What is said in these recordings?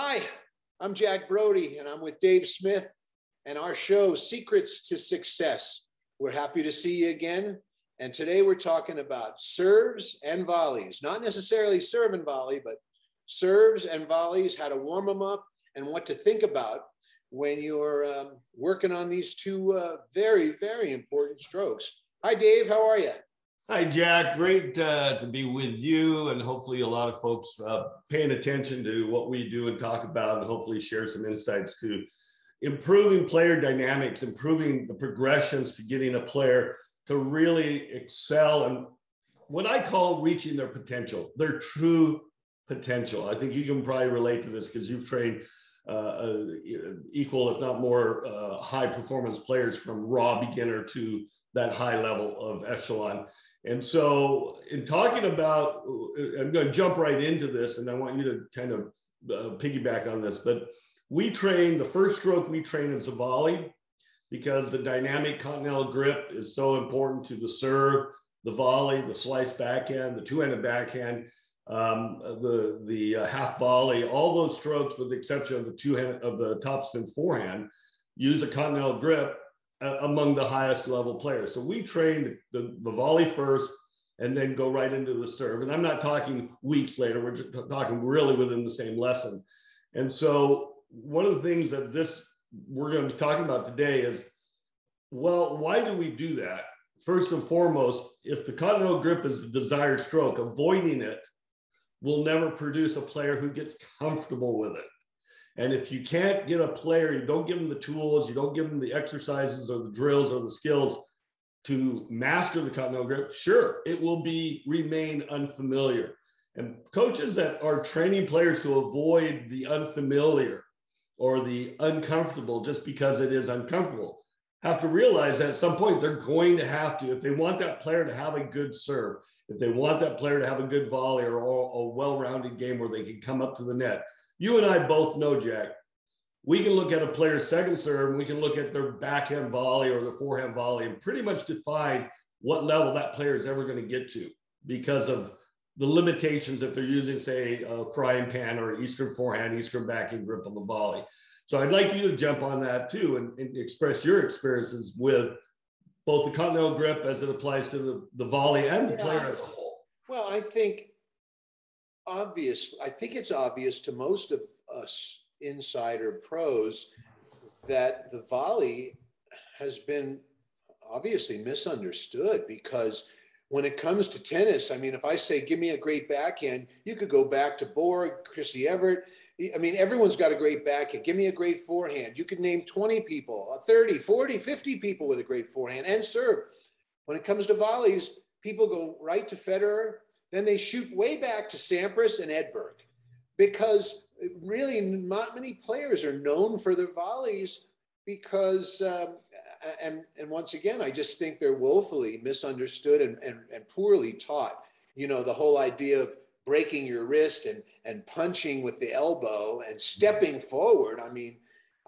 Hi, I'm Jack Broudy, and I'm with Dave Smith and our show, Secrets to Success. We're happy to see you again. And today we're talking about serves and volleys, not necessarily serve and volley, but serves and volleys, how to warm them up, and what to think about when you're um, working on these two uh, very, very important strokes. Hi, Dave. How are you? Hi, Jack. Great uh, to be with you, and hopefully, a lot of folks uh, paying attention to what we do and talk about, and hopefully, share some insights to improving player dynamics, improving the progressions to getting a player to really excel and what I call reaching their potential, their true potential. I think you can probably relate to this because you've trained uh, equal, if not more, uh, high performance players from raw beginner to that high level of echelon. And so, in talking about, I'm going to jump right into this, and I want you to kind of uh, piggyback on this. But we train the first stroke we train is a volley because the dynamic continental grip is so important to the serve, the volley, the slice backhand, the two-handed backhand, um, the the uh, half volley. All those strokes, with the exception of the two hand of the topspin forehand, use a continental grip among the highest level players. So we train the, the, the, volley first and then go right into the serve. And I'm not talking weeks later, we're just talking really within the same lesson. And so one of the things that this we're going to be talking about today is well, why do we do that? First and foremost, if the continental grip is the desired stroke, avoiding it will never produce a player who gets comfortable with it. And if you can't get a player, you don't give them the tools, you don't give them the exercises or the drills or the skills to master the continental grip, sure, it will be remain unfamiliar. And coaches that are training players to avoid the unfamiliar or the uncomfortable just because it is uncomfortable have to realize that at some point they're going to have to, if they want that player to have a good serve, if they want that player to have a good volley or a well-rounded game where they can come up to the net, you and I both know, Jack, we can look at a player's second serve and we can look at their backhand volley or their forehand volley and pretty much define what level that player is ever going to get to because of the limitations if they're using, say, a frying pan or Eastern forehand, Eastern backhand grip on the volley. So I'd like you to jump on that too and, and express your experiences with both the continental grip as it applies to the, the volley and the yeah. player as a whole. Well, I think obvious. I think it's obvious to most of us insider pros that the volley has been obviously misunderstood because when it comes to tennis, I mean, if I say, give me a great backhand, you could go back to Borg, Chrissy Evert. I mean, everyone's got a great backhand. Give me a great forehand. You could name 20 people, uh, 30, 40, 50 people with a great forehand and serve. When it comes to volleys, people go right to Federer, then they shoot way back to Sampras and Edberg because really not many players are known for their volleys because, um, and, and once again, I just think they're woefully misunderstood and, and, and poorly taught. You know, the whole idea of breaking your wrist and, and punching with the elbow and stepping forward. I mean,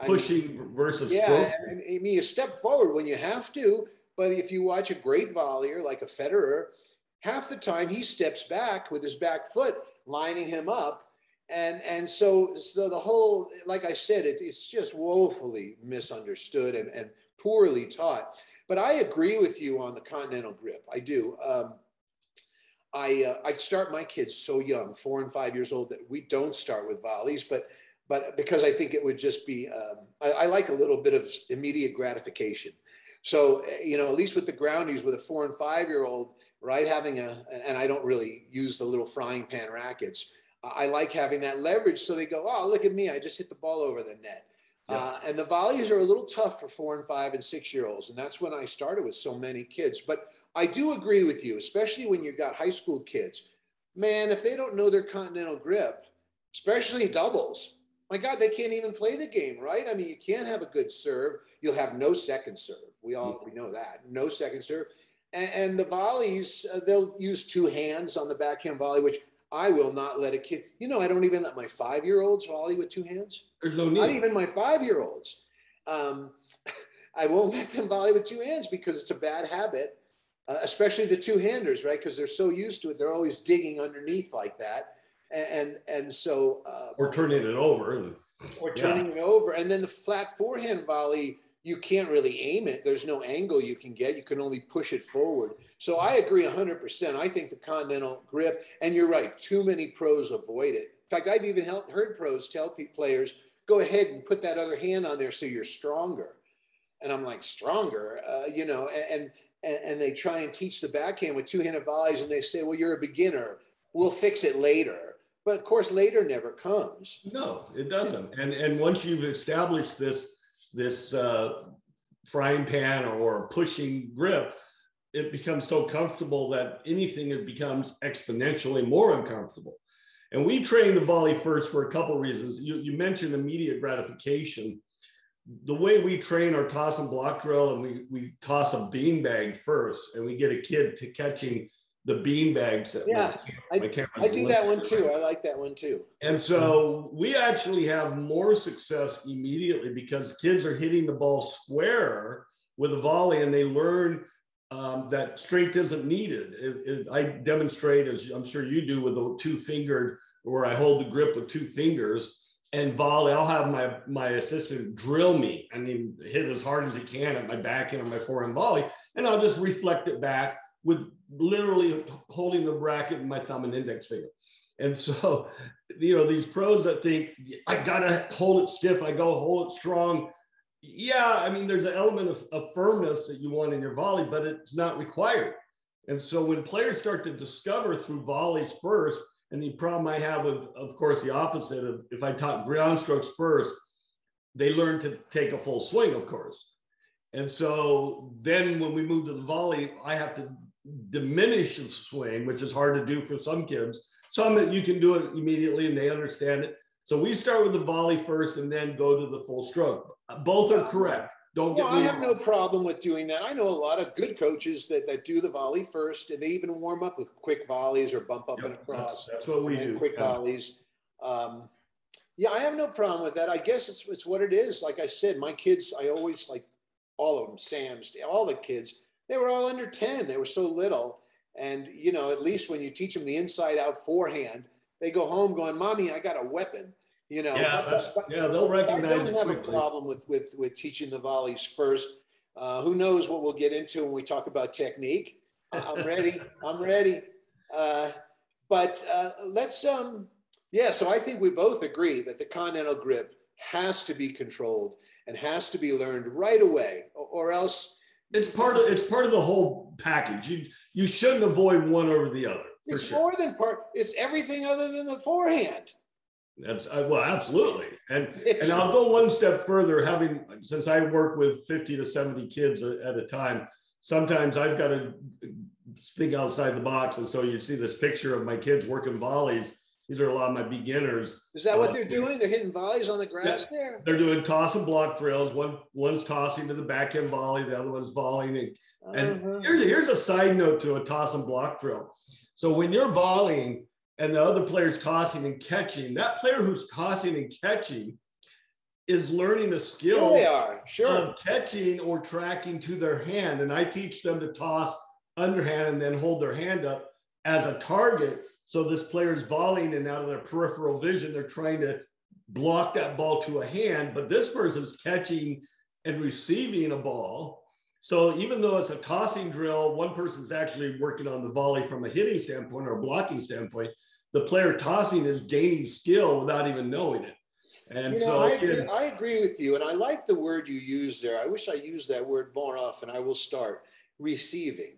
pushing I mean, versus yeah, stroke. I mean, you step forward when you have to, but if you watch a great volleyer like a Federer, half the time he steps back with his back foot lining him up. And and so so the whole like i said it, it's just woefully misunderstood and, and poorly taught. But i agree with you on the continental grip. I do. Um, i uh, i start my kids so young four and five years old that we don't start with volleys but but because i think it would just be um, I, I like a little bit of immediate gratification. So you know at least with the groundies with a four and five year old right? Having a, and I don't really use the little frying pan rackets. I like having that leverage. So they go, oh, look at me. I just hit the ball over the net. Yeah. Uh, and the volleys are a little tough for four and five and six year olds. And that's when I started with so many kids. But I do agree with you, especially when you've got high school kids. Man, if they don't know their continental grip, especially doubles, my God, they can't even play the game, right? I mean, you can't have a good serve. You'll have no second serve. We all we know that. No second serve. And, and the volleys, uh, they'll use two hands on the backhand volley, which I will not let a kid. You know, I don't even let my five year olds volley with two hands. There's no need. Not even my five year olds. Um, I won't let them volley with two hands because it's a bad habit, uh, especially the two handers, right? Because they're so used to it. They're always digging underneath like that. and and so uh, or turning it over, or turning yeah. it over, and then the flat forehand volley you can't really aim it. There's no angle you can get. You can only push it forward. So I agree 100%. I think the continental grip, and you're right, too many pros avoid it. In fact, I've even heard pros tell players, go ahead and put that other hand on there so you're stronger. And I'm like, stronger? Uh, you know, and, and, and they try and teach the backhand with two-handed volleys and they say, well, you're a beginner. We'll fix it later. But of course, later never comes. No, it doesn't. And, and once you've established this, this uh, frying pan or pushing grip, it becomes so comfortable that anything it becomes exponentially more uncomfortable. And we train the volley first for a couple of reasons. You, you mentioned immediate gratification. The way we train our toss and block drill, and we, we toss a beanbag first, and we get a kid to catching the bean bags. Yeah, my, my I, I do that one too. I like that one too. And so we actually have more success immediately because kids are hitting the ball square with a volley and they learn um, that strength isn't needed. It, it, I demonstrate, as I'm sure you do, with the two fingered, where I hold the grip with two fingers and volley. I'll have my my assistant drill me. I mean, hit as hard as he can at my backhand or my forehand volley, and I'll just reflect it back with literally holding the bracket in my thumb and index finger. And so, you know, these pros that think I gotta hold it stiff, I go hold it strong. Yeah, I mean, there's an element of, of firmness that you want in your volley, but it's not required. And so when players start to discover through volleys first, and the problem I have with, of course, the opposite of if I taught ground strokes first, they learn to take a full swing, of course. And so then when we move to the volley, I have to diminish the swing, which is hard to do for some kids. Some you can do it immediately and they understand it. So we start with the volley first and then go to the full stroke. Both are correct. Don't get well, I have wrong. no problem with doing that. I know a lot of good coaches that, that do the volley first, and they even warm up with quick volleys or bump up yep, and across. That's, that's what we do. Quick yeah. volleys. Um, yeah, I have no problem with that. I guess it's it's what it is. Like I said, my kids, I always like all of them, Sam's, all the kids they were all under 10. They were so little. And, you know, at least when you teach them the inside out forehand, they go home going, Mommy, I got a weapon. You know, yeah, but, but, yeah, they'll recognize. I don't have quickly. a problem with with with teaching the volleys first. Uh, who knows what we'll get into when we talk about technique? I'm ready. I'm ready. Uh, but uh, let's um, yeah. So I think we both agree that the continental grip has to be controlled and has to be learned right away, or, or else it's part of it's part of the whole package. You you shouldn't avoid one over the other. It's sure. more than part. It's everything other than the forehand. That's uh, well, absolutely, and it's, and I'll go one step further. Having since I work with fifty to seventy kids at a time, sometimes I've got to think outside the box, and so you see this picture of my kids working volleys, these are a lot of my beginners. Is that what uh, they're doing? They're hitting volleys on the grass yeah, there? They're doing toss and block drills. One one's tossing to the backhand volley, the other one's volleying. And, and uh-huh. here's, here's a side note to a toss and block drill. So when you're volleying and the other player's tossing and catching, that player who's tossing and catching is learning the skill they are. Sure. of catching or tracking to their hand. And I teach them to toss underhand and then hold their hand up as a target so this player's volleying and out of their peripheral vision, they're trying to block that ball to a hand, but this person's catching and receiving a ball. So even though it's a tossing drill, one person's actually working on the volley from a hitting standpoint or a blocking standpoint. The player tossing is gaining skill without even knowing it. And you know, so I agree, I agree with you. And I like the word you use there. I wish I used that word more often. I will start receiving.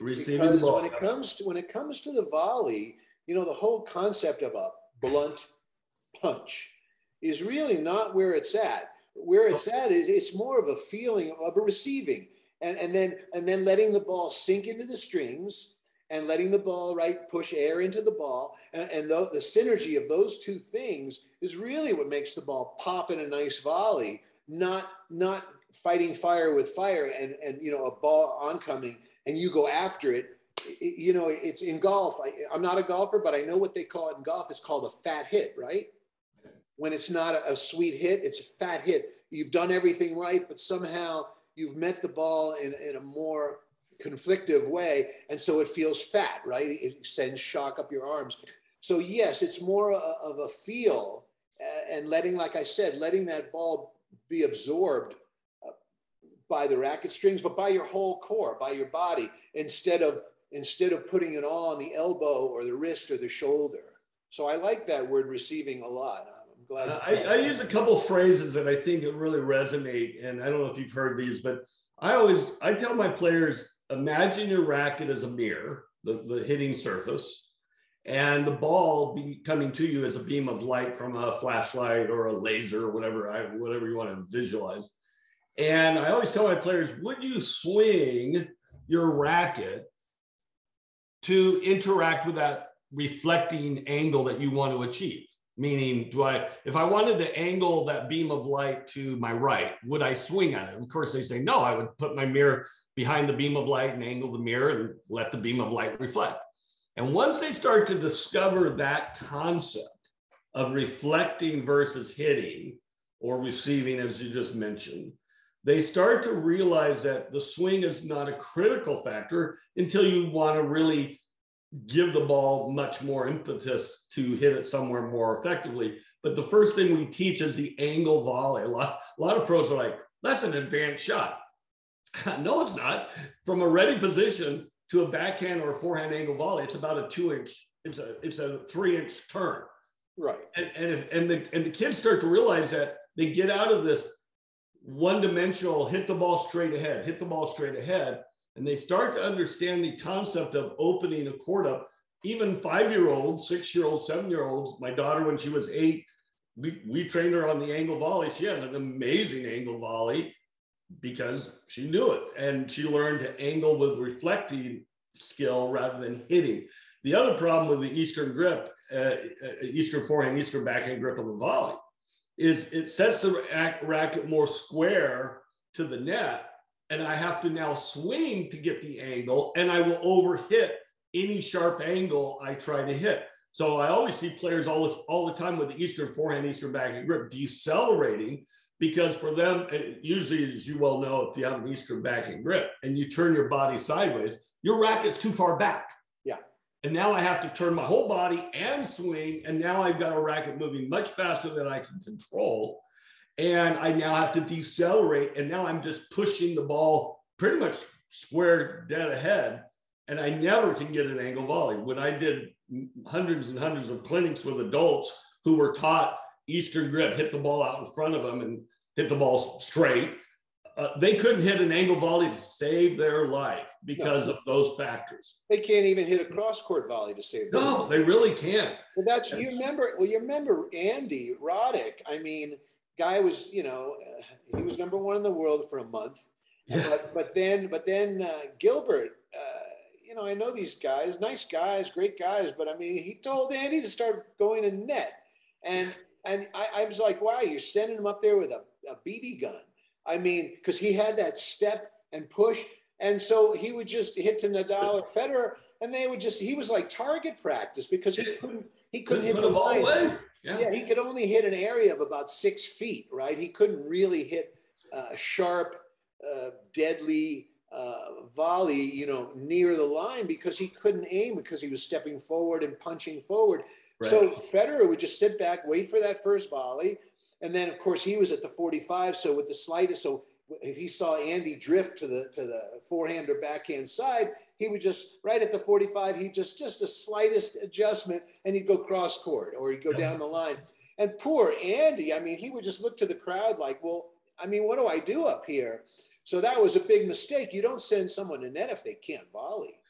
Receiving because when it comes to when it comes to the volley, you know, the whole concept of a blunt punch is really not where it's at. Where it's at is it's more of a feeling of a receiving and, and then and then letting the ball sink into the strings and letting the ball right push air into the ball and, and the, the synergy of those two things is really what makes the ball pop in a nice volley not not fighting fire with fire and and you know a ball oncoming and you go after it you know, it's in golf. I, am not a golfer, but I know what they call it in golf. It's called a fat hit, right? When it's not a, a sweet hit, it's a fat hit. You've done everything right, but somehow you've met the ball in, in a more conflictive way. And so it feels fat, right? It sends shock up your arms. So yes, it's more of a feel and letting, like I said, letting that ball be absorbed uh, by the racket strings, but by your whole core, by your body, instead of instead of putting it all on the elbow or the wrist or the shoulder. So I like that word receiving a lot. I'm glad. Uh, I, I, use a couple phrases that I think really resonate, and I don't know if you've heard these, but I always I tell my players imagine your racket as a mirror, the, the hitting surface, and the ball be coming to you as a beam of light from a flashlight or a laser or whatever I, whatever you want to visualize. And I always tell my players, would you swing your racket to interact with that reflecting angle that you want to achieve? Meaning, do I, if I wanted to angle that beam of light to my right, would I swing at it? Of course, they say no. I would put my mirror behind the beam of light and angle the mirror and let the beam of light reflect. And once they start to discover that concept of reflecting versus hitting or receiving, as you just mentioned, they start to realize that the swing is not a critical factor until you want to really give the ball much more impetus to hit it somewhere more effectively. But the first thing we teach is the angle volley. A lot, a lot of pros are like, that's an advanced shot. no, it's not. From a ready position to a backhand or a forehand angle volley, it's about a two inch, it's a it's a three inch turn. Right. And and if, and the and the kids start to realize that they get out of this one dimensional hit the ball straight ahead, hit the ball straight ahead, and they start to understand the concept of opening a court up. Even five year olds, six year olds, seven year olds. My daughter, when she was eight, we, we trained her on the angle volley. She has an amazing angle volley because she knew it and she learned to angle with reflecting skill rather than hitting. The other problem with the Eastern grip, uh, uh Eastern forehand, Eastern backhand grip of the volley, is it sets the racket more square to the net, and I have to now swing to get the angle, and I will overhit any sharp angle I try to hit. So I always see players all the, all the time with the Eastern forehand, Eastern backhand grip decelerating because for them, usually, as you well know, if you have an Eastern backhand grip and you turn your body sideways, your racket's too far back. And now I have to turn my whole body and swing. And now I've got a racket moving much faster than I can control. And I now have to decelerate. And now I'm just pushing the ball pretty much square dead ahead. And I never can get an angle volley. When I did hundreds and hundreds of clinics with adults who were taught Eastern grip, hit the ball out in front of them and hit the ball straight. Uh, they couldn't hit an angle volley to save their life because no. of those factors. They can't even hit a cross court volley to save. No, life. No, they really can't. Well, that's you remember. Well, you remember Andy Roddick. I mean, guy was you know uh, he was number one in the world for a month. Yeah. But, but then but then uh, Gilbert. Uh, you know, I know these guys, nice guys, great guys, but I mean, he told Andy to start going to net, and and I, I was like, wow, you're sending him up there with a, a BB gun. I mean, because he had that step and push. And so he would just hit to Nadal or Federer, and they would just, he was like target practice because he couldn't, he couldn't hit the line. Yeah. yeah, he could only hit an area of about six feet, right? He couldn't really hit a sharp, uh, deadly uh, volley, you know, near the line because he couldn't aim because he was stepping forward and punching forward. Right. So Federer would just sit back, wait for that first volley. And then, of course, he was at the 45. So with the slightest, so if he saw Andy drift to the to the forehand or backhand side, he would just right at the 45, he just just the slightest adjustment, and he'd go cross court or he'd go down the line. And poor Andy, I mean, he would just look to the crowd like, well, I mean, what do I do up here? So that was a big mistake. You don't send someone to net if they can't volley.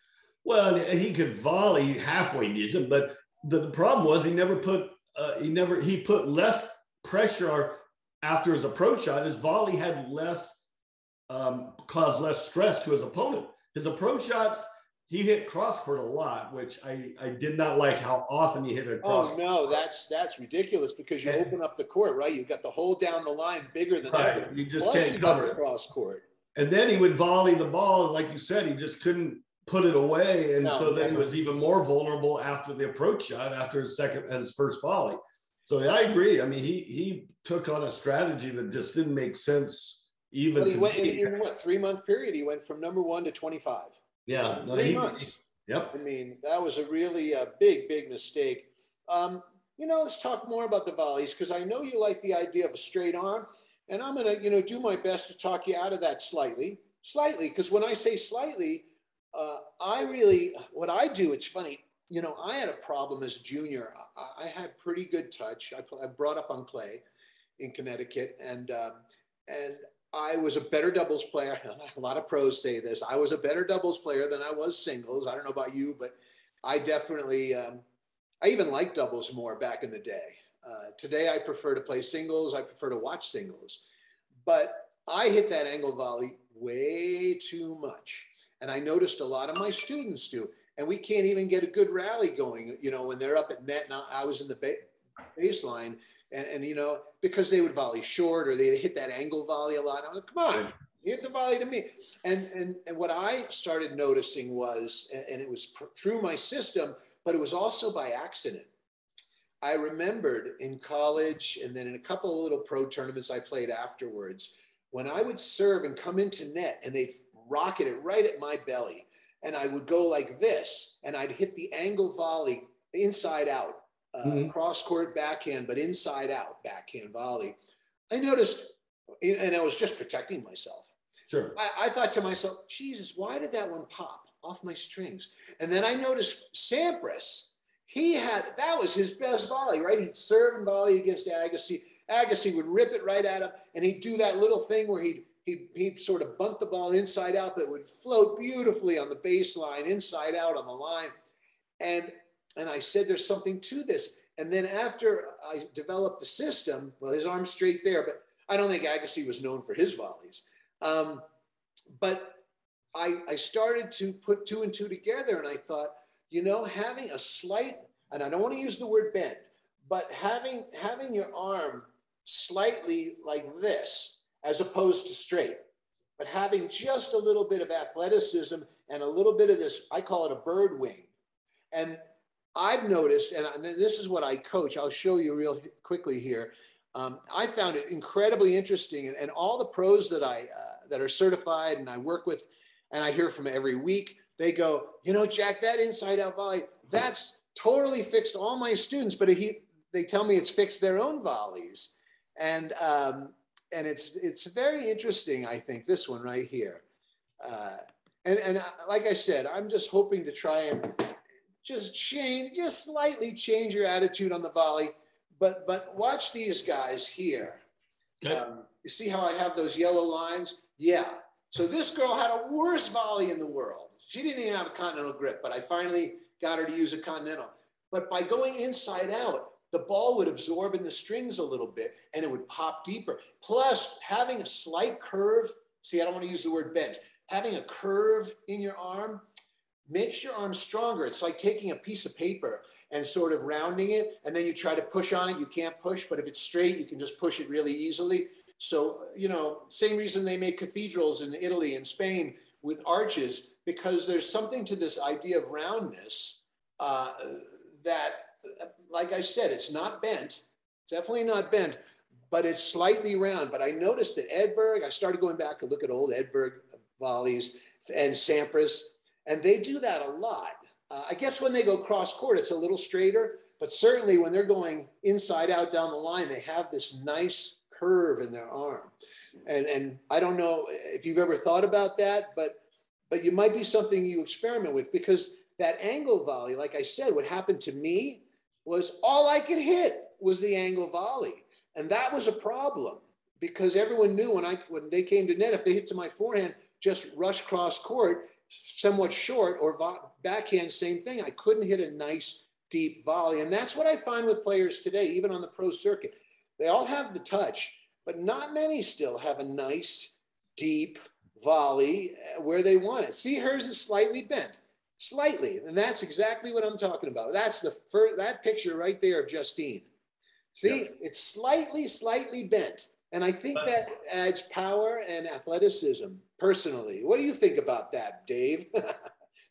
Well, he could volley halfway decent, but the, the problem was he never put uh, he never he put less pressure after his approach shot. His volley had less um, caused less stress to his opponent. His approach shots he hit cross court a lot, which I, I did not like how often he hit it. Oh no, that's that's ridiculous because you and, open up the court, right? You've got the hole down the line bigger than right. ever. You just can't cover it. cross court. And then he would volley the ball, like you said, he just couldn't put it away, and no, so then he was even more vulnerable after the approach shot, after his second his first volley. So yeah, I agree. I mean, he he took on a strategy that just didn't make sense. Even but he went in, in, what three month period? He went from number one to twenty five. Yeah, no, three he, months. He, yep. I mean, that was a really a uh, big big mistake. Um, you know, let's talk more about the volleys because I know you like the idea of a straight arm, and I'm gonna, you know, do my best to talk you out of that slightly, slightly. Because when I say slightly, uh, I really, what I do, it's funny. You know, I had a problem as a junior. I, I had pretty good touch. I, I, brought up on clay in Connecticut, and um, and I was a better doubles player. A lot of pros say this. I was a better doubles player than I was singles. I don't know about you, but I definitely, um, I even liked doubles more back in the day. Uh, today, I prefer to play singles. I prefer to watch singles. But I hit that angle volley way too much. And I noticed a lot of my students do. And we can't even get a good rally going, you know, when they're up at net. And I was in the ba- baseline and, and you know because they would volley short or they'd hit that angle volley a lot. I'm like, come on, hit the volley to me. And and and what I started noticing was, and it was pr- through my system, but it was also by accident. I remembered in college and then in a couple of little pro tournaments I played afterwards, when I would serve and come into net and they'd rocket it right at my belly, and I would go like this, and I'd hit the angle volley inside out uh, mm-hmm. cross court backhand, but inside out backhand volley. I noticed, and I was just protecting myself. Sure. I, I, thought to myself, Jesus, why did that one pop off my strings? And then I noticed Sampras, he had, that was his best volley, right? He'd serve and volley against Agassi. Agassi would rip it right at him, and he'd do that little thing where he'd, he'd, he'd sort of bunt the ball inside out, but it would float beautifully on the baseline, inside out on the line. And and I said, there's something to this. And then after I developed the system, well, his arm's straight there, but I don't think Agassi was known for his volleys. Um, but I, I started to put two and two together and I thought, you know, having a slight, and I don't want to use the word bend, but having having your arm slightly like this as opposed to straight, but having just a little bit of athleticism and a little bit of this, I call it a bird wing. And I've noticed, and this is what I coach, I'll show you real quickly here. Um, I found it incredibly interesting, and, and all the pros that I uh, that are certified and I work with, and I hear from every week, they go, you know, Jack, that inside out volley, that's totally fixed all my students, but he, they tell me it's fixed their own volleys, and um, and it's it's very interesting. I think this one right here, uh, and and uh, like I said, I'm just hoping to try and just change, just slightly change your attitude on the volley. But but watch these guys here. Okay. Um, you see how I have those yellow lines? Yeah. So this girl had a worse volley in the world. She didn't even have a continental grip, but I finally got her to use a continental. But by going inside out, the ball would absorb in the strings a little bit and it would pop deeper. Plus, having a slight curve, see, I don't want to use the word bent, having a curve in your arm makes your arm stronger. It's like taking a piece of paper and sort of rounding it, and then you try to push on it. You can't push, but if it's straight, you can just push it really easily. So, you know, same reason they make cathedrals in Italy and Spain with arches, because there's something to this idea of roundness uh, that, like I said, it's not bent, definitely not bent, but it's slightly round. But I noticed that Edberg, I started going back to look at old Edberg volleys and Sampras, and they do that a lot. Uh, I guess when they go cross court, it's a little straighter, but certainly when they're going inside out down the line, they have this nice curve in their arm. And, and I don't know if you've ever thought about that, but, but you might be something you experiment with because that angle volley, like I said, what happened to me was all I could hit was the angle volley. And that was a problem because everyone knew when I when they came to net, if they hit to my forehand, just rush cross court, somewhat short or backhand, same thing. I couldn't hit a nice deep volley. And that's what I find with players today, even on the pro circuit. They all have the touch, but not many still have a nice deep volley uh, where they want it. See, hers is slightly bent, slightly. And that's exactly what I'm talking about. That's the first, that picture right there of Justine. See, it's slightly, slightly bent. And I think that adds power and athleticism personally. What do you think about that, Dave?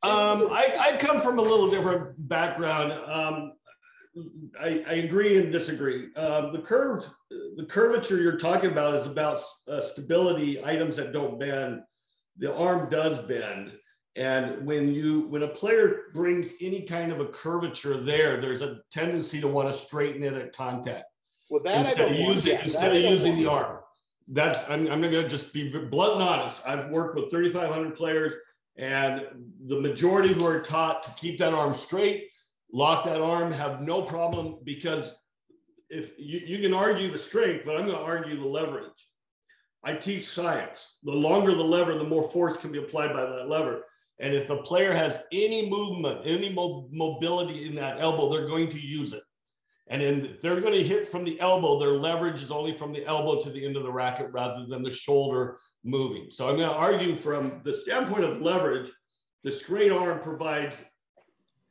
um, I, I come from a little different background. Um, I, I, agree and disagree. Uh, the curve, the curvature you're talking about is about uh, stability, items that don't bend. The arm does bend. And when you when a player brings any kind of a curvature there, there's a tendency to want to straighten it at contact. Well, that instead of using yeah, instead of using the arm. That's I'm, I'm gonna just be blunt and honest. I've worked with 3,500 players, and the majority who are taught to keep that arm straight, lock that arm, have no problem because if you, you can argue the strength, but I'm going to argue the leverage. I teach science. The longer the lever, the more force can be applied by that lever. And if a player has any movement, any mo- mobility in that elbow, they're going to use it. And then if they're going to hit from the elbow, their leverage is only from the elbow to the end of the racket rather than the shoulder moving. So I'm going to argue from the standpoint of leverage, the straight arm provides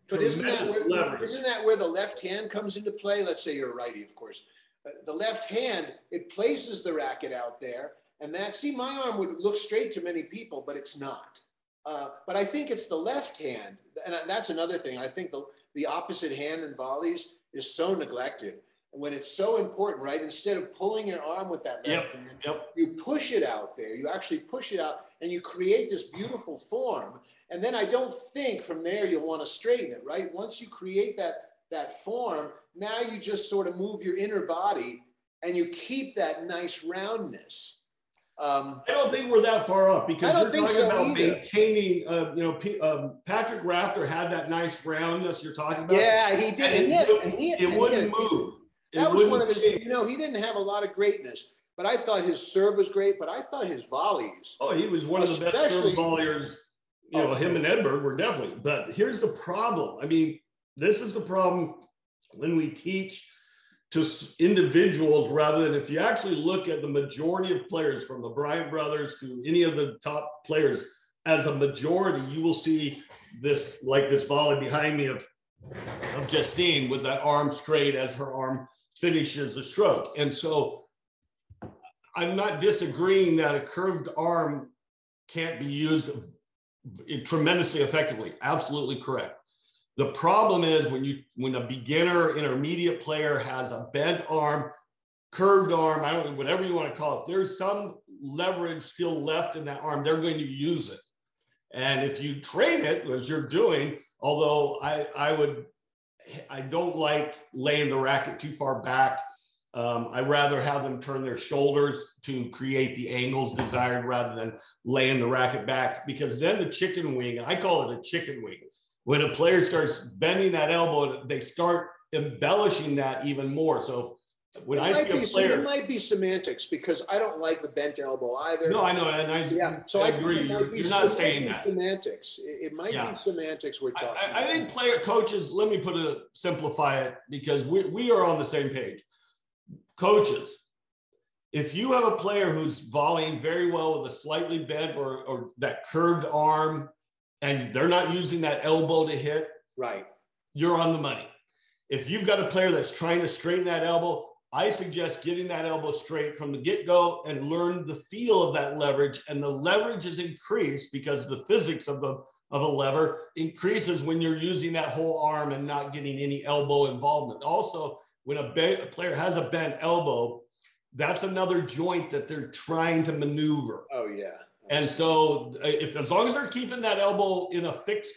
but isn't that, where, isn't that where the left hand comes into play? Let's say you're a righty, of course. Uh, the left hand, it places the racket out there. And that, see, my arm would look straight to many people, but it's not. Uh, but I think it's the left hand. And that's another thing. I think the, the opposite hand in volleys is so neglected. When it's so important, right? Instead of pulling your arm with that left yep, hand, yep. you push it out there. You actually push it out and you create this beautiful form. And then I don't think from there you'll want to straighten it, right? Once you create that, that form, now you just sort of move your inner body and you keep that nice roundness. Um, I don't think we're that far off because you're talking so about either. maintaining. Uh, you know, P, um, Patrick Rafter had that nice roundness you're talking about. Yeah, he did. And and it, it, it wouldn't move. That was one of his. Change. You know, he didn't have a lot of greatness, but I thought his serve was great. But I thought his volleys. Oh, he was one of the best serve volleyers you know, him and Edberg were definitely. But here's the problem. I mean, this is the problem when we teach to individuals rather than if you actually look at the majority of players from the Bryan brothers to any of the top players as a majority, you will see this like this volley behind me of of Justine with that arm straight as her arm finishes the stroke. And so I'm not disagreeing that a curved arm can't be used uh, tremendously effectively. Absolutely correct. The problem is when you when a beginner intermediate player has a bent arm, curved arm, I don't whatever you want to call it, If there's some leverage still left in that arm, they're going to use it. And if you train it as you're doing, although I I would I don't like laying the racket too far back um, I rather have them turn their shoulders to create the angles desired rather than laying the racket back because then the chicken wing, I call it a chicken wing. When a player starts bending that elbow, they start embellishing that even more. So when it I see a player, it might be semantics because I don't like the bent elbow either. No, I know, and I yeah. So I, agree. You're, you're not saying that semantics. It, it might yeah. be semantics we're talking. I, I, think player coaches. Let me put it simplify it because we we are on the same page coaches, if you have a player who's volleying very well with a slightly bent or, or that curved arm and they're not using that elbow to hit, right, you're on the money. If you've got a player that's trying to straighten that elbow, I suggest getting that elbow straight from the get go and learn the feel of that leverage. And the leverage is increased because the physics of the of a lever increases when you're using that whole arm and not getting any elbow involvement. Also, when a, a player has a bent elbow, that's another joint that they're trying to maneuver. Oh yeah. And so, uh, if as long as they're keeping that elbow in a fixed,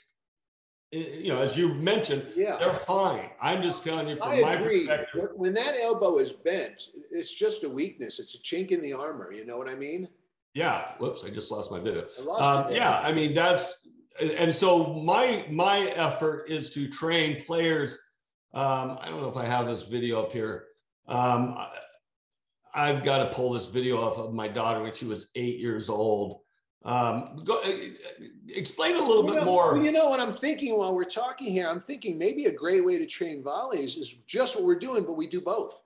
you know, as you mentioned, yeah. they're fine. I'm just telling you from I my agree. perspective. When that elbow is bent, it's just a weakness. It's a chink in the armor. You know what I mean? Yeah. Whoops! I just lost my video. Lost um, yeah. I mean, that's and so my my effort is to train players um, I don't know if I have this video up here. Um, I, have got to pull this video off of my daughter when she was eight years old. Um, go, uh, explain a little you bit know, more. You know what I'm thinking while we're talking here? I'm thinking maybe a great way to train volleys is just what we're doing, but we do both.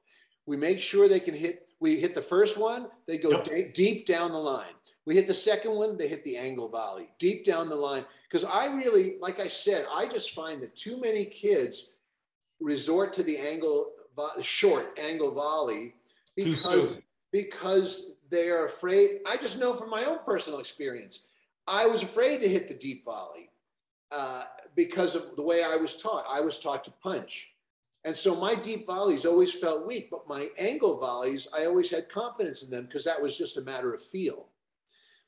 We make sure they can hit. We hit the first one, they go yep. d- deep down the line. We hit the second one, they hit the angle volley deep down the line. Because I really, like I said, I just find that too many kids resort to the angle short angle volley because, because they are afraid. I just know from my own personal experience, I was afraid to hit the deep volley uh, because of the way I was taught. I was taught to punch. And so my deep volleys always felt weak, but my angle volleys, I always had confidence in them because that was just a matter of feel.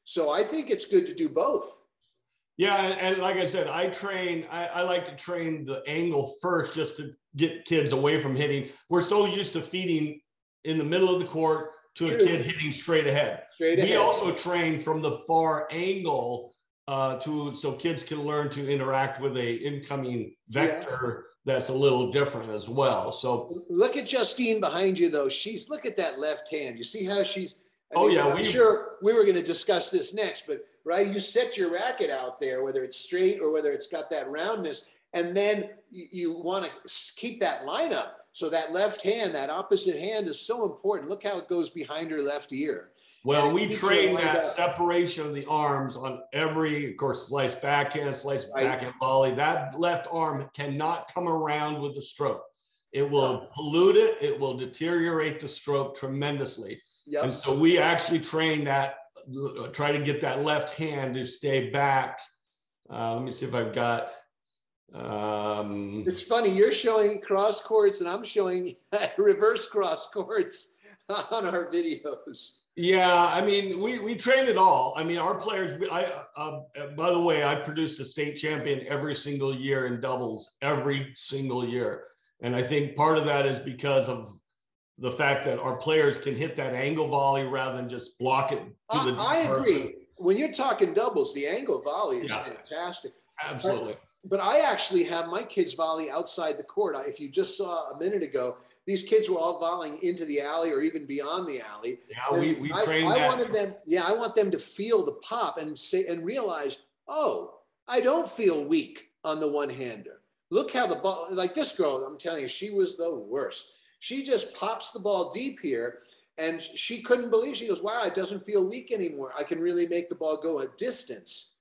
So I think it's good to do both. Yeah, and, like I said, I train. I, I, like to train the angle first, just to get kids away from hitting. We're so used to feeding in the middle of the court to True. a kid hitting straight ahead. Straight ahead. We also train from the far angle uh, to so kids can learn to interact with a incoming vector yeah. that's a little different as well. So look at Justine behind you, though. She's look at that left hand. You see how she's. I oh yeah, I'm sure we were going to discuss this next, but right, you set your racket out there, whether it's straight or whether it's got that roundness, and then you, you want to keep that line up. So that left hand, that opposite hand, is so important. Look how it goes behind her left ear. Well, we train that up. separation of the arms on every, of course, slice backhand, slice right. backhand volley. That left arm cannot come around with the stroke. It will pollute it. It will deteriorate the stroke tremendously. Yep. And so we actually train that, try to get that left hand to stay back. Uh, let me see if I've got. Um, it's funny. You're showing cross courts, and I'm showing reverse cross courts on our videos. Yeah, I mean, we we train it all. I mean, our players. I uh, by the way, I produce a state champion every single year in doubles, every single year, and I think part of that is because of the fact that our players can hit that angle volley rather than just block it to the. I, agree. When you're talking doubles, the angle volley is yeah, fantastic. Absolutely. But, I actually have my kids volley outside the court. If you just saw a minute ago, these kids were all volleying into the alley or even beyond the alley. Yeah, we, we trained I, I wanted them, yeah, I want them to feel the pop and say and realize, oh, I don't feel weak on the one-hander. Look how the ball, like this girl, I'm telling you, she was the worst. She just pops the ball deep here and she couldn't believe she goes wow it doesn't feel weak anymore i can really make the ball go a distance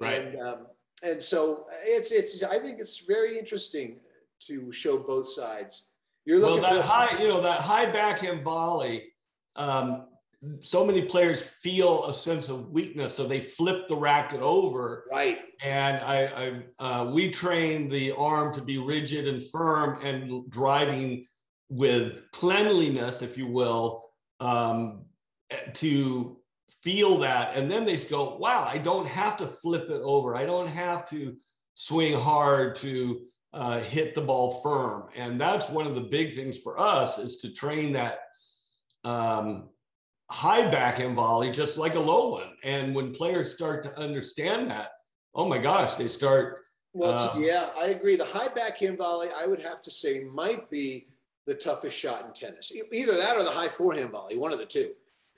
right and um, and so it's it's i think it's very interesting to show both sides you're looking well, that high, you know, that high backhand volley. Um, so many players feel a sense of weakness, so they flip the racket over. Right. And I, I uh, we train the arm to be rigid and firm and driving with cleanliness, if you will, um, to feel that. And then they go, wow, I don't have to flip it over. I don't have to swing hard to uh, hit the ball firm. And that's one of the big things for us is to train that um, high backhand volley just like a low one. And when players start to understand that, oh my gosh, they start. Well, uh, yeah, I agree. The high backhand volley, I would have to say, might be the toughest shot in tennis. Either that or the high forehand volley, one of the two.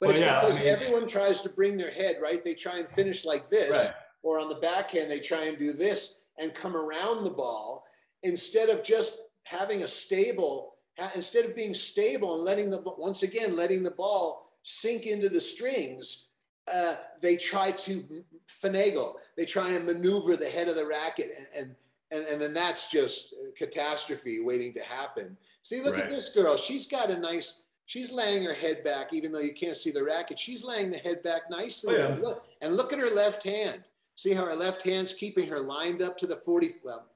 But well, it's yeah, because I mean, everyone tries to bring their head, right? They try and finish like this, right. or on the backhand, they try and do this and come around the ball instead of just having a stable, instead of being stable and letting the, once again, letting the ball sink into the strings, uh, they try to finagle. They try and maneuver the head of the racket, and and and, then that's just catastrophe waiting to happen. See, look right. at this girl. She's got a nice. She's laying her head back, even though you can't see the racket. She's laying the head back nicely. Oh, yeah. look, and look at her left hand. See how her left hand's keeping her lined up to the 40. Well,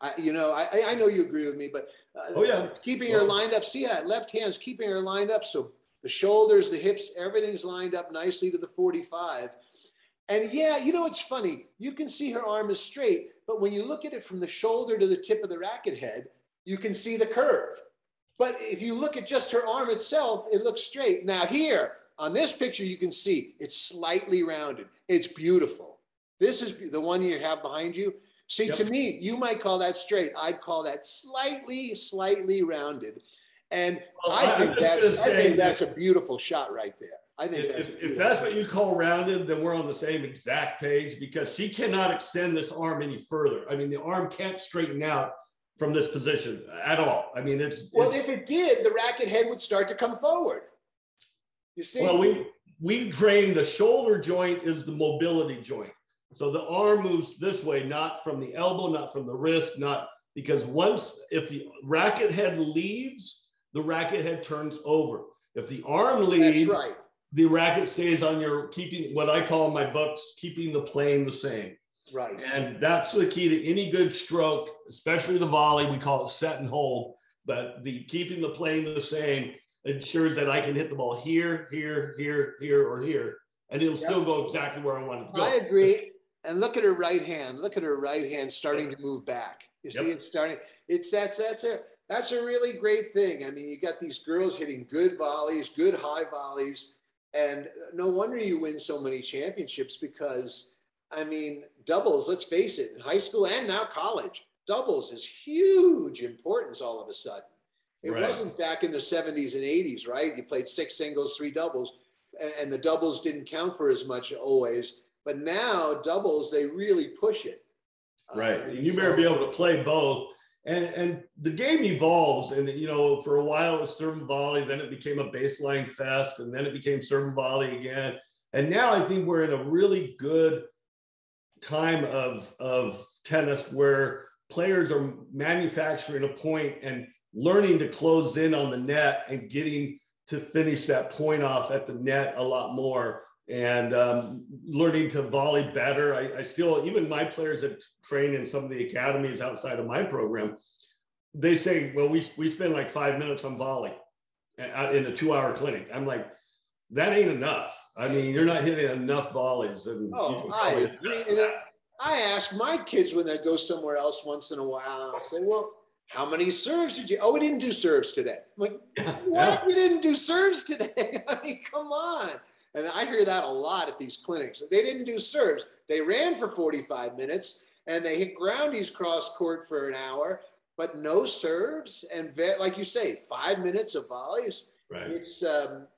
I, you know, I, I know you agree with me, but uh, oh yeah, it's keeping well, her lined up. See that left hand's keeping her lined up, so the shoulders, the hips, everything's lined up nicely to the 45. And yeah, you know, it's funny. You can see her arm is straight, but when you look at it from the shoulder to the tip of the racket head, you can see the curve. But if you look at just her arm itself, it looks straight. Now here on this picture, you can see it's slightly rounded. It's beautiful. This is the one you have behind you. See, yep. to me, you might call that straight. I'd call that slightly, slightly rounded. And well, I, think that, I think that's a beautiful shot right there. I think if, that's if that's what you call rounded, then we're on the same exact page because she cannot extend this arm any further. I mean, the arm can't straighten out from this position at all. I mean, it's well, it's, if it did, the racket head would start to come forward. You see? Well, we we train the shoulder joint is the mobility joint. So the arm moves this way, not from the elbow, not from the wrist, not because once, if the racket head leads, the racket head turns over. If the arm leads, right. the racket stays on your keeping what I call my books, keeping the plane the same. Right. And that's the key to any good stroke, especially the volley. We call it set and hold, but the keeping the plane the same ensures that I can hit the ball here, here, here, here, or here, and it'll yep. still go exactly where I want it to go. I agree and look at her right hand. Look at her right hand starting to move back. You see, yep. it's starting. It's that's that's a that's a really great thing. I mean, you got these girls hitting good volleys, good high volleys, and no wonder you win so many championships because, I mean, doubles. Let's face it, in high school and now college, doubles is huge importance all of a sudden. It right. wasn't back in the 70s and 80s, right? You played six singles, three doubles, and the doubles didn't count for as much always. But now doubles, they really push it. Right. Um, you so, better be able to play both. And, and the game evolves. And, you know, for a while it was serve and volley, then it became a baseline fest, and then it became serve and volley again. And now I think we're in a really good time of, of tennis where players are manufacturing a point and learning to close in on the net and getting to finish that point off at the net a lot more and um, learning to volley better. I, I, still, even my players that train in some of the academies outside of my program, they say, well, we, we spend like five minutes on volley in a two hour clinic. I'm like, that ain't enough. I mean, you're not hitting enough volleys. And oh, I agree. I ask my kids when they go somewhere else once in a while, and I'll say, well, how many serves did you? Oh, we didn't do serves today. I'm like, what? We didn't do serves today. I mean, come on. And I hear that a lot at these clinics. They didn't do serves. They ran for 45 minutes and they hit groundies cross court for an hour, but no serves. And like you say, five minutes of volleys. Right. It's, um, it's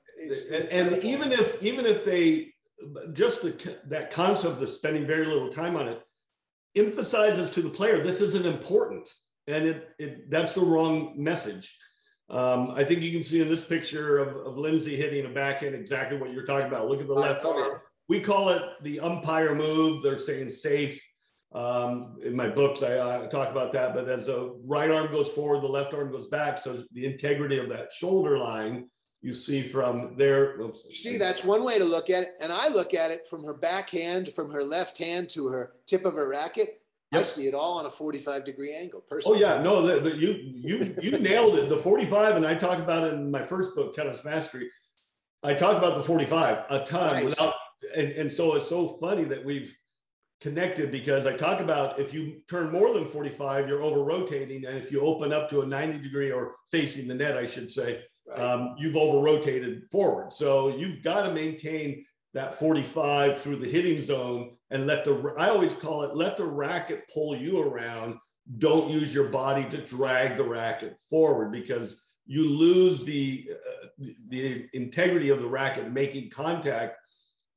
and, and even if even if they just the, that concept of spending very little time on it emphasizes to the player this isn't important and it, it that's the wrong message. Um, I think you can see in this picture of, of Lindsay hitting a backhand exactly what you're talking about. Look at the left arm. We call it the umpire move. They're saying safe. Um, in my books, I, I, talk about that. But as the right arm goes forward, the left arm goes back. So the integrity of that shoulder line you see from there. Oops. See, that's one way to look at it. And I look at it from her backhand, from her left hand to her tip of her racket. Yep. I see it all on a 45 degree angle. Oh, personally. Oh yeah, no, the, the, you you you nailed it. The 45, and I talked about it in my first book, Tennis Mastery. I talked about the 45 a ton without, and, and so it's so funny that we've connected because I talk about if you turn more than 45, you're over rotating, and if you open up to a 90 degree or facing the net, I should say, right. um, you've over rotated forward. So you've got to maintain that 45 through the hitting zone and let the I always call it let the racket pull you around. Don't use your body to drag the racket forward because you lose the uh, the integrity of the racket making contact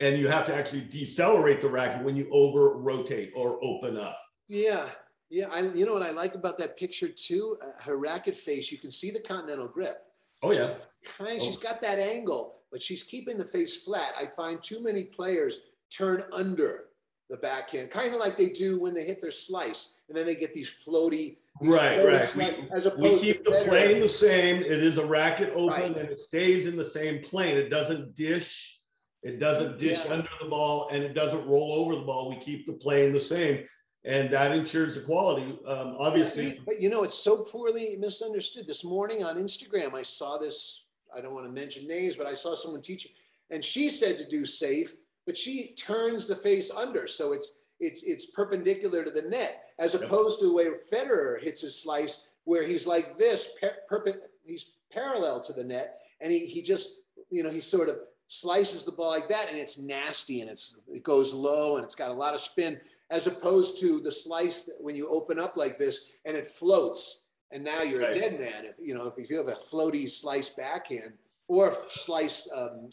and you have to actually decelerate the racket when you over rotate or open up. Yeah. Yeah, I, you know what I like about that picture too? Uh, her racket face, you can see the continental grip. Oh yeah. kind of, she's oh. got that angle, but she's keeping the face flat. I find too many players turn under the backhand, kind of like they do when they hit their slice, and then they get these floaty. These right, floaty right. we, as opposed we keep the plane the same. It is a racket open, right. and it stays in the same plane. It doesn't dish. It doesn't dish yeah. under the ball, and it doesn't roll over the ball. We keep the plane the same and that ensures the quality. Um, obviously, but you know, it's so poorly misunderstood. This morning on Instagram, I saw this. I don't want to mention names, but I saw someone teaching, and she said to do safe, but she turns the face under, so it's it's it's perpendicular to the net, as opposed to the way Federer hits his slice, where he's like this, per, he's parallel to the net, and he he just you know he sort of slices the ball like that, and it's nasty, and it's it goes low, and it's got a lot of spin as opposed to the slice when you open up like this and it floats and now you're right. a dead man. If you know if you have a floaty slice backhand or sliced um,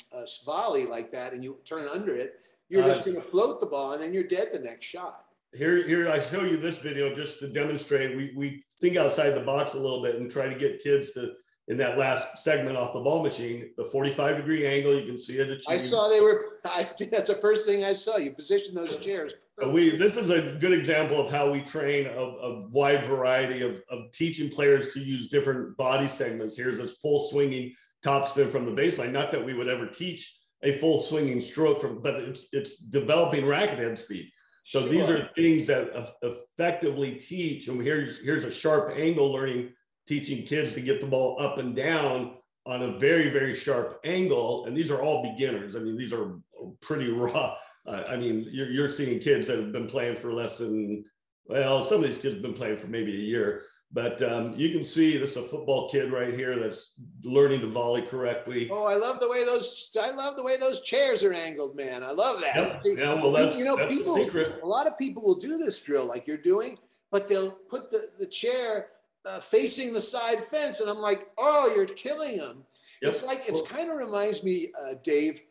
volley like that and you turn under it, you're uh, just going to float the ball and then you're dead the next shot. Here, here I show you this video just to demonstrate. We we think outside the box a little bit and try to get kids to in that last segment off the ball machine, the 45 degree angle, you can see it. Achieved. I saw they were, I, that's the first thing I saw. You position those chairs. Uh, we, this is a good example of how we train a, a wide variety of, of teaching players to use different body segments. Here's this full swinging topspin from the baseline. Not that we would ever teach a full swinging stroke from, but it's, it's developing racket head speed. So sure. these are things that effectively teach, and here's, here's a sharp angle learning teaching kids to get the ball up and down on a very, very sharp angle. And these are all beginners. I mean, these are pretty raw. Uh, I mean, you're, you're seeing kids that have been playing for less than, well, some of these kids have been playing for maybe a year, but um, you can see this is a football kid right here that's learning to volley correctly. Oh, I love the way those. I love the way those chairs are angled, man. I love that. Yep. See, yeah, well, that's, you know, that's people, secret. A lot of people will do this drill like you're doing, but they'll put the, the chair uh, facing the side fence, and I'm like, oh, you're killing them. Yep. It's like it's well, kind of reminds me, uh, Dave,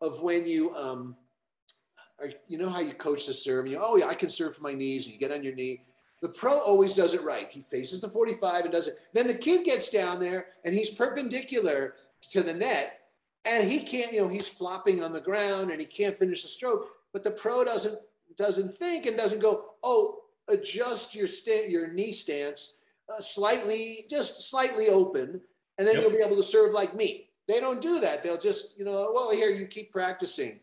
of when you um, are, you know how you coach the serve. And you, oh yeah, I can serve from my knees. And you get on your knee the pro always does it right. He faces the 45 and does it. Then the kid gets down there and he's perpendicular to the net and he can't, you know, he's flopping on the ground and he can't finish the stroke. But the pro doesn't doesn't think and doesn't go, oh, adjust your sta- your knee stance uh, slightly, just slightly open, and then yep. you'll be able to serve like me. They don't do that. They'll just, you know, well, here you keep practicing.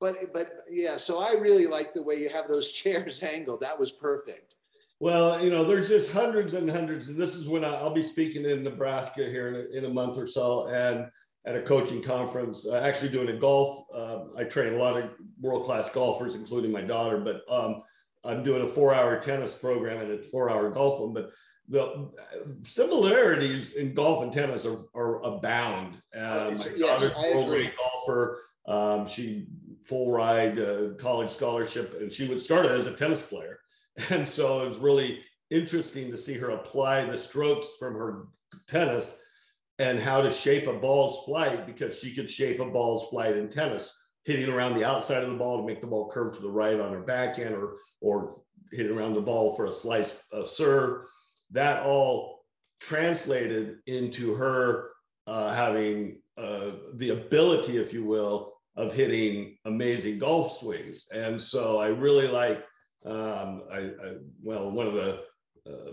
But but yeah, so I really like the way you have those chairs angled. That was perfect. Well, you know, there's just hundreds and hundreds. And this is when I'll be speaking in Nebraska here in a, in a month or so and at a coaching conference, uh, actually doing a golf. Uh, I train a lot of world class golfers, including my daughter, but um, I'm doing a four hour tennis program and a four hour golf one. But the similarities in golf and tennis are, are abound. Um, my yeah, daughter's a great golfer. Um, she full ride uh, college scholarship, and she would start as a tennis player. And so it was really interesting to see her apply the strokes from her tennis and how to shape a ball's flight because she could shape a ball's flight in tennis, hitting around the outside of the ball to make the ball curve to the right on her backhand or, or hitting around the ball for a slice a serve. That all translated into her uh, having uh, the ability, if you will, of hitting amazing golf swings. And so I really like um, I, I, well, one of the uh,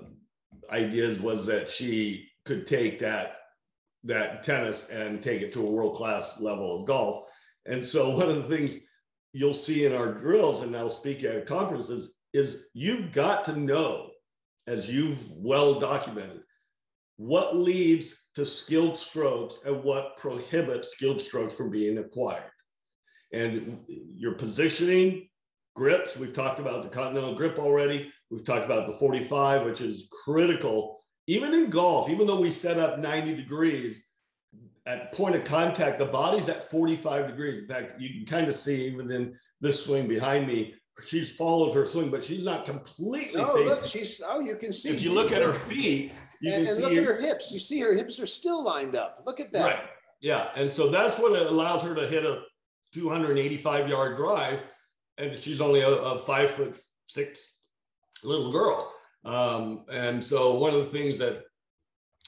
ideas was that she could take that that tennis and take it to a world class level of golf. And so one of the things you'll see in our drills, and I'll speak at conferences, is you've got to know, as you've well documented, what leads to skilled strokes and what prohibits skilled strokes from being acquired. And your positioning, grips. We've talked about the Continental grip already. We've talked about the 45, which is critical. Even in golf, even though we set up 90 degrees, at point of contact, the body's at 45 degrees. In fact, you can kind of see even in this swing behind me, she's followed her swing, but she's not completely. Oh, look, she's. Oh, you can see. If you look at her feet, you and, can and see. look her, at her hips. You see her hips are still lined up. Look at that. Right. Yeah, and so that's what allows her to hit a 285 yard drive and she's only a, a five foot six little girl. Um, and so one of the things that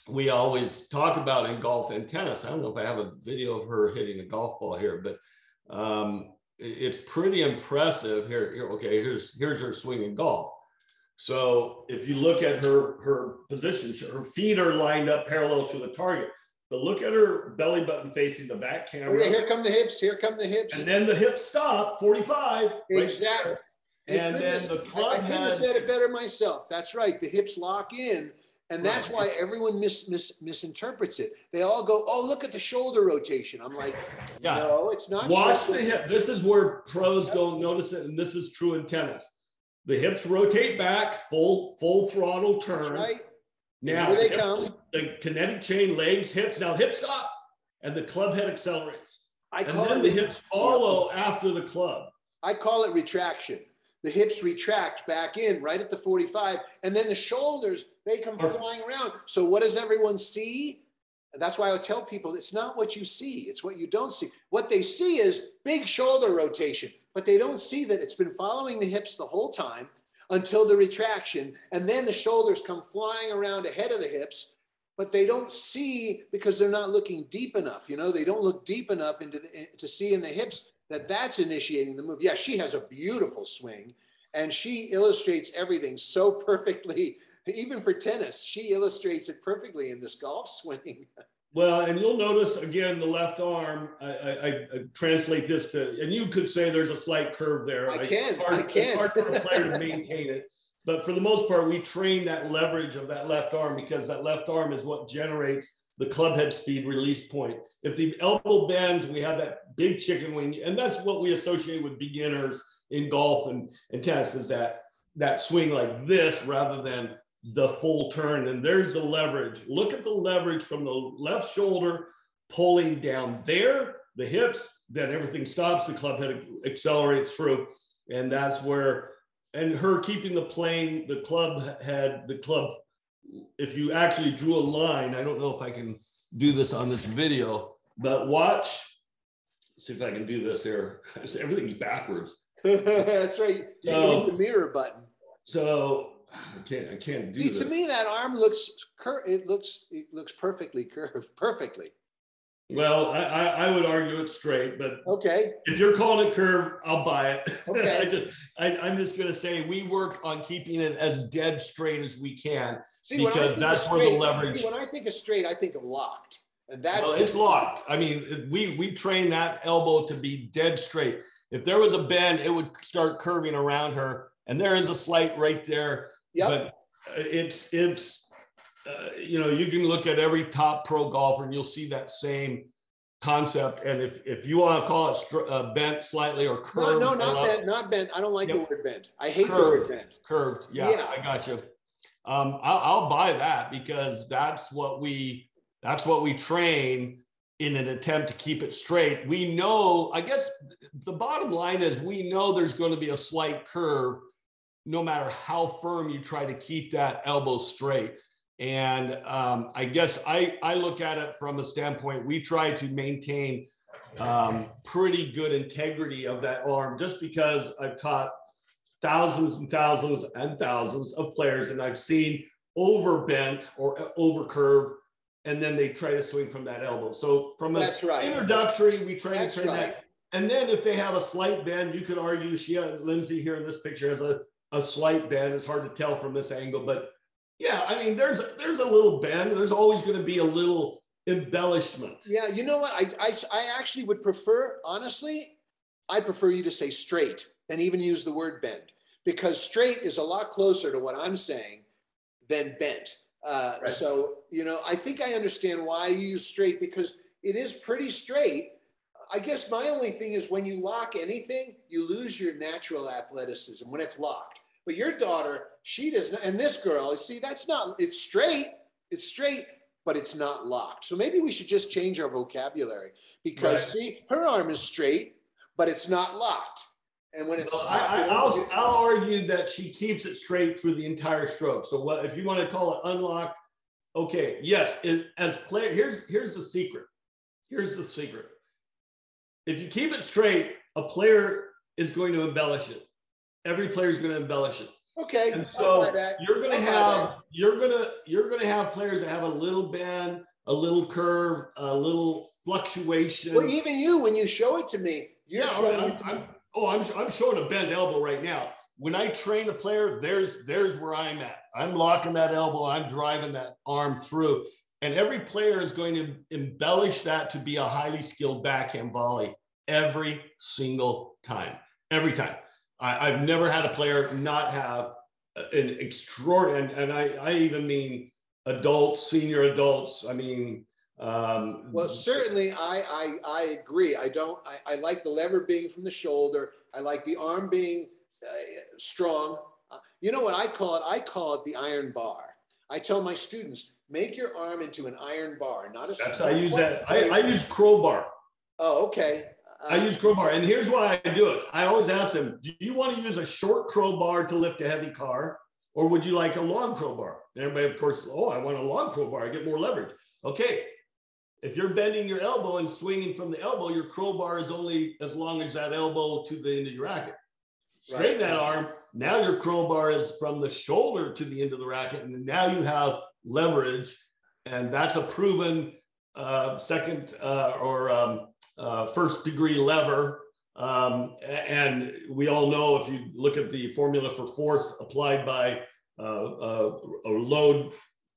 we always talk about in golf and tennis, I don't know if I have a video of her hitting a golf ball here, but um, it's pretty impressive. Here, here, okay, here's here's her swinging golf. So if you look at her her position, her feet are lined up parallel to the target. But look at her belly button facing the back camera. Okay, here come the hips. Here come the hips. And then the hips stop, 45. Exactly. Right and then the club I, I couldn't have said it better myself. That's right. The hips lock in. And that's why everyone mis, mis, misinterprets it. They all go, "Oh, look at the shoulder rotation." I'm like, yeah. "No, it's not." Watch shoulder. the hip. This is where pros yep. don't notice it, and this is true in tennis. The hips rotate back, full full throttle turn. That's right. Now Here they hip, come. The kinetic chain, legs, hips. Now hip stop, and the club head accelerates. I call and then it the hips follow after the club. I call it retraction. The hips retract back in right at the 45, and then the shoulders they come flying around. So what does everyone see? And that's why I tell people it's not what you see, it's what you don't see. What they see is big shoulder rotation, but they don't see that it's been following the hips the whole time until the retraction. And then the shoulders come flying around ahead of the hips, but they don't see because they're not looking deep enough. You know, they don't look deep enough into the, eh, to see in the hips that that's initiating the move. Yeah, she has a beautiful swing and she illustrates everything so perfectly. Even for tennis, she illustrates it perfectly in this golf swing. Well, and you'll notice again the left arm. I, I, I, translate this to, and you could say there's a slight curve there. I can. Hard, I can. It's hard for a player to maintain it, but for the most part, we train that leverage of that left arm because that left arm is what generates the club head speed release point. If the elbow bends, we have that big chicken wing, and that's what we associate with beginners in golf and, and tennis is that that swing like this rather than the full turn. And there's the leverage. Look at the leverage from the left shoulder pulling down there, the hips, then everything stops, the club head accelerates through. And that's where, and her keeping the plane, the club head, the club, if you actually drew a line, I don't know if I can do this on this video, but watch, see if I can do this here. Everything's backwards. That's right. You so, the mirror button. So I can't. I can't do. See, to me, that arm looks cur- It looks. It looks perfectly curved. Perfectly. Well, I, I, would argue it's straight, but okay. If you're calling it curved, I'll buy it. Okay. I just, I, I'm just going to say we work on keeping it as dead straight as we can see, because that's where the leverage. See, when I think of straight, I think of locked, and that's well, it's locked. I mean, we we train that elbow to be dead straight. If there was a bend, it would start curving around her, and there is a slight right there. Yep. But it's it's uh, you know you can look at every top pro golfer and you'll see that same concept. And if if you want to call it uh, bent slightly or curved, no, no, not bent, not bent. I don't like yep. the word bent. I hate curved, the word bent. Curved, yeah, yeah. I got you. Um, I'll, I'll buy that because that's what we that's what we train in an attempt to keep it straight. We know, I guess the bottom line is we know there's going to be a slight curve no matter how firm you try to keep that elbow straight. And um, I guess I, I look at it from a standpoint, we try to maintain um, pretty good integrity of that arm just because I've taught thousands and thousands and thousands of players and I've seen overbent or over curve and then they try to swing from that elbow. So from a right. introductory, we try That's to train right. that. And then if they have a slight bend, you could argue she Lindsay here in this picture has a, a slight bend. It's hard to tell from this angle, but yeah, I mean, there's there's a little bend. There's always going to be a little embellishment. Yeah, you know what? I, I I actually would prefer, honestly, I prefer you to say straight and even use the word bend because straight is a lot closer to what I'm saying than bent. Uh, right. So, you know, I think I understand why you use straight because it is pretty straight. I guess my only thing is when you lock anything, you lose your natural athleticism when it's locked. But your daughter, she does not, and this girl, you see, that's not, it's straight, it's straight, but it's not locked. So maybe we should just change our vocabulary because, right. see, her arm is straight, but it's not locked. And when it's, well, I, will I'll argue that she keeps it straight through the entire stroke. So what if you want to call it unlocked? Okay, yes. It, as player, here's here's the secret. Here's the secret. If you keep it straight, a player is going to embellish it. Every player is going to embellish it. Okay. And so you're going to have you're going to you're going to have players that have a little bend, a little curve, a little fluctuation. Well, even you, when you show it to me, you're yeah, showing I'm, it to I'm, me oh, I'm, I'm showing a bent elbow right now. When I train a player, there's there's where I'm at. I'm locking that elbow. I'm driving that arm through. And every player is going to embellish that to be a highly skilled backhand volley every single time. Every time. I, have never had a player not have an extraordinary, and, and I, I even mean adults, senior adults. I mean, um, well, certainly, I, I I agree. I don't. I, I like the lever being from the shoulder. I like the arm being uh, strong. Uh, you know what I call it? I call it the iron bar. I tell my students, make your arm into an iron bar, not a. That's, I use that. I, I use crowbar. Oh, okay. I use crowbar, and here's why I do it. I always ask them, "Do you want to use a short crowbar to lift a heavy car, or would you like a long crowbar?" And everybody, of course, oh, I want a long crowbar. I get more leverage. Okay, if you're bending your elbow and swinging from the elbow, your crowbar is only as long as that elbow to the end of your racket. Straighten right. that arm. Now your crowbar is from the shoulder to the end of the racket, and now you have leverage, and that's a proven uh, second uh, or um, uh, first degree lever. Um, and we all know if you look at the formula for force applied by uh, uh, a load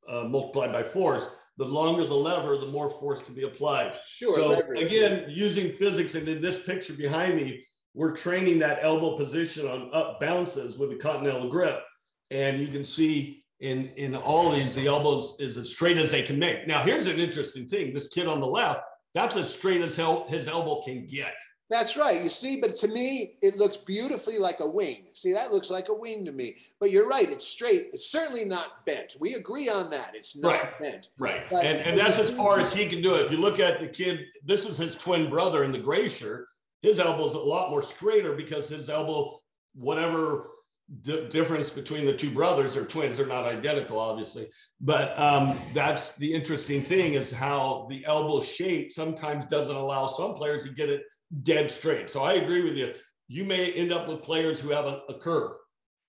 uh, multiplied by force, the longer the lever, the more force can be applied. Sure, so again, using physics, and in this picture behind me, we're training that elbow position on up bounces with the continental grip. And you can see in in all these, the elbows is as straight as they can make. Now, here's an interesting thing: this kid on the left, that's as straight as his elbow can get. That's right. You see, but to me, it looks beautifully like a wing. See, that looks like a wing to me. But you're right. It's straight. It's certainly not bent. We agree on that. It's not right. bent. Right. But and, and that's as far as he can do it. If you look at the kid, this is his twin brother in the gray shirt. His elbow's a lot more straighter because his elbow, whatever difference between the two brothers, they're twins. They're not identical, obviously. But um, that's the interesting thing is how the elbow shape sometimes doesn't allow some players to get it dead straight. So I agree with you. You may end up with players who have a, a curve,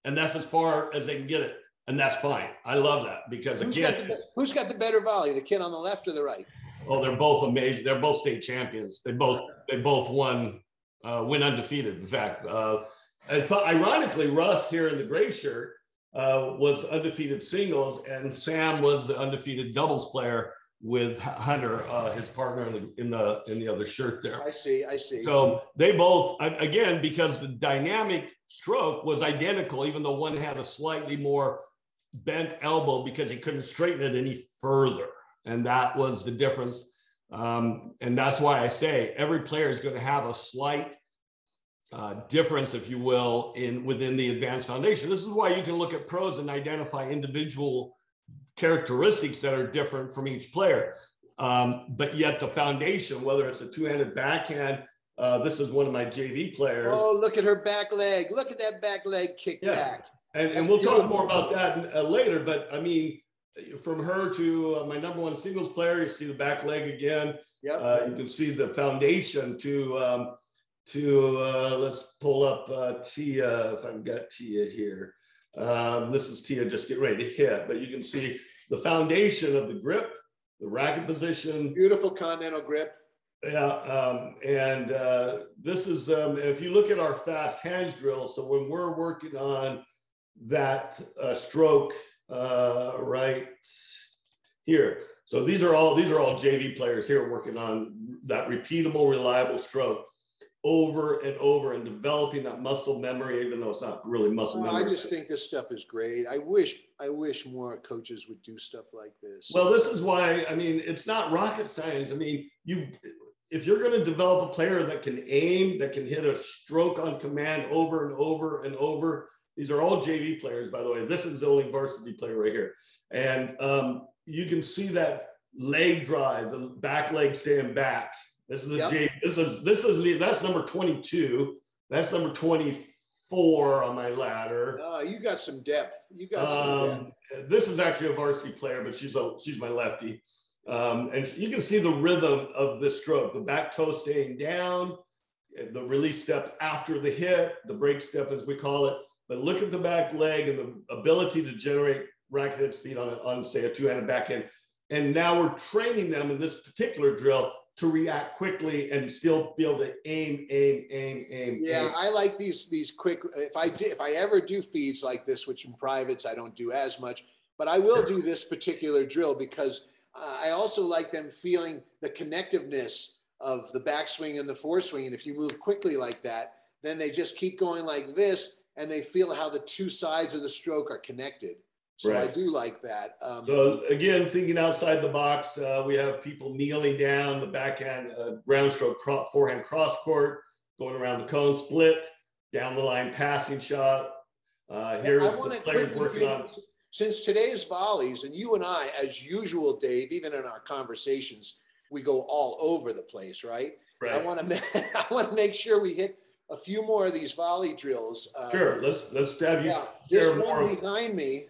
and that's as far as they can get it, and that's fine. I love that because who's again, got the, who's got the better volley, the kid on the left or the right? Oh, they're both amazing. They're both state champions. They both they both won, uh, win undefeated. In fact, uh, I thought ironically, Russ here in the gray shirt uh, was undefeated singles, and Sam was the undefeated doubles player with Hunter, uh, his partner in the, in the in the other shirt there. I see, I see. So they both again because the dynamic stroke was identical, even though one had a slightly more bent elbow because he couldn't straighten it any further, and that was the difference. Um, and that's why I say every player is going to have a slight uh, difference, if you will, in within the advanced foundation. This is why you can look at pros and identify individual characteristics that are different from each player. Um, but yet the foundation, whether it's a two-handed backhand, uh, this is one of my JV players. Oh, look at her back leg. Look at that back leg kick yeah. back. And, and we'll talk more about that uh, later. But I mean, from her to uh, my number one singles player, you see the back leg again. Yep. Uh, you can see the foundation to um, to uh, let's pull up uh, Tia if I've got Tia here. Um, this is Tia just getting ready to hit, but you can see the foundation of the grip, the racket position. Beautiful continental grip. Yeah, um, and uh, this is, um, if you look at our fast hands drill, so when we're working on that uh, stroke uh, right here, so these are all these are all JV players here working on that repeatable, reliable stroke over and over and developing that muscle memory, even though it's not really muscle memory. I just think this stuff is great. I wish I wish more coaches would do stuff like this. Well, this is why I mean it's not rocket science. I mean, you if you're going to develop a player that can aim, that can hit a stroke on command over and over and over. These are all JV players, by the way. This is the only varsity player right here. And um, you can see that leg drive, the back leg staying back, this is the yep. J. This is this is the that's number 22. That's number 24 on my ladder. Oh, you got some depth. You got some um, depth. This is actually a varsity player, but she's a she's my lefty. Um, and you can see the rhythm of the stroke, the back toe staying down, the release step after the hit, the break step as we call it. But look at the back leg and the ability to generate racket head speed on, on say a two-handed backhand. And now we're training them in this particular drill to react quickly and still be able to aim, aim, aim, aim. Yeah, aim. I like these these quick. If I do, if I ever do feeds like this, which in privates I don't do as much, but I will do this particular drill because uh, I also like them feeling the connectiveness of the backswing and the foreswing. And if you move quickly like that, then they just keep going like this, and they feel how the two sides of the stroke are connected. So right. I do like that. Um, so again, thinking outside the box, uh, we have people kneeling down, the backhand uh, ground stroke, cro- forehand cross court, going around the cone, split, down the line passing shot. Uh, here's the players working on. Since today's volleys, and you and I, as usual, Dave, even in our conversations, we go all over the place, right? Right. I want to I want to make sure we hit a few more of these volley drills. Uh, sure. Let's let's have you. Yeah. This one behind me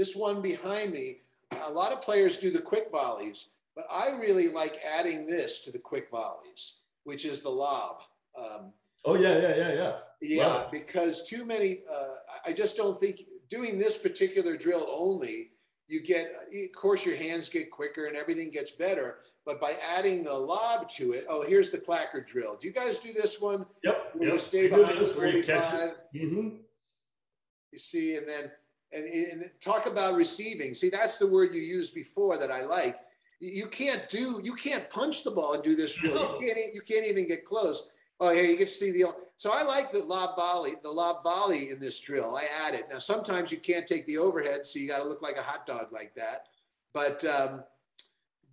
this one behind me, a lot of players do the quick volleys, but I really like adding this to the quick volleys, which is the lob. Um, oh yeah, yeah, yeah, yeah. Yeah, because too many. Uh, I just don't think doing this particular drill only, you get. Of course, your hands get quicker and everything gets better. But by adding the lob to it, oh, here's the clacker drill. Do you guys do this one? Yep. When yep. you stay behind the 45. Mm-hmm. You see, and then and, and talk about receiving. See, that's the word you used before that I like. You can't do, you can't punch the ball and do this drill. You can't, you can't even get close. Oh, here you can see the. So I like the lob volley, the lob volley in this drill. I add it. Now sometimes you can't take the overhead, so you got to look like a hot dog like that. But um,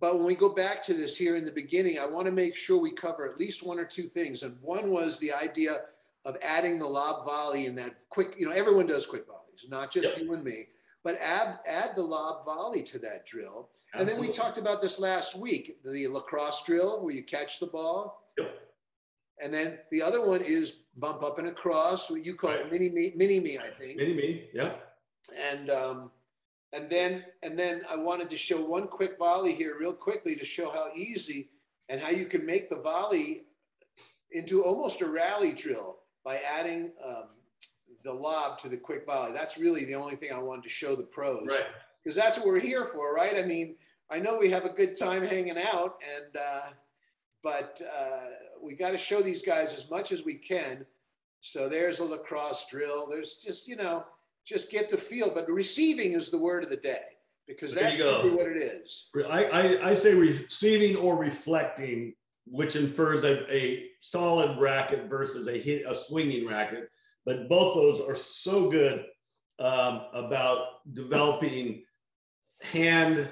but when we go back to this here in the beginning, I want to make sure we cover at least one or two things. And one was the idea of adding the lob volley in that quick. You know, everyone does quick volleys, not just yep. you and me. But add add the lob volley to that drill. Absolutely. And then we talked about this last week, the lacrosse drill where you catch the ball. Yep and then the other one is bump up and across. What you call right. it mini me, mini me, I think. Mini me, yeah. And um, and then and then I wanted to show one quick volley here, real quickly, to show how easy and how you can make the volley into almost a rally drill by adding um, the lob to the quick volley. That's really the only thing I wanted to show the pros, right? Because that's what we're here for, right? I mean, I know we have a good time hanging out, and uh, but uh, we got to show these guys as much as we can. So there's a lacrosse drill. There's just, you know, just get the feel. But receiving is the word of the day because that's really what it is. I, I, I, say receiving or reflecting, which infers a, a solid racket versus a hit, a swinging racket. But both those are so good um, about developing hand,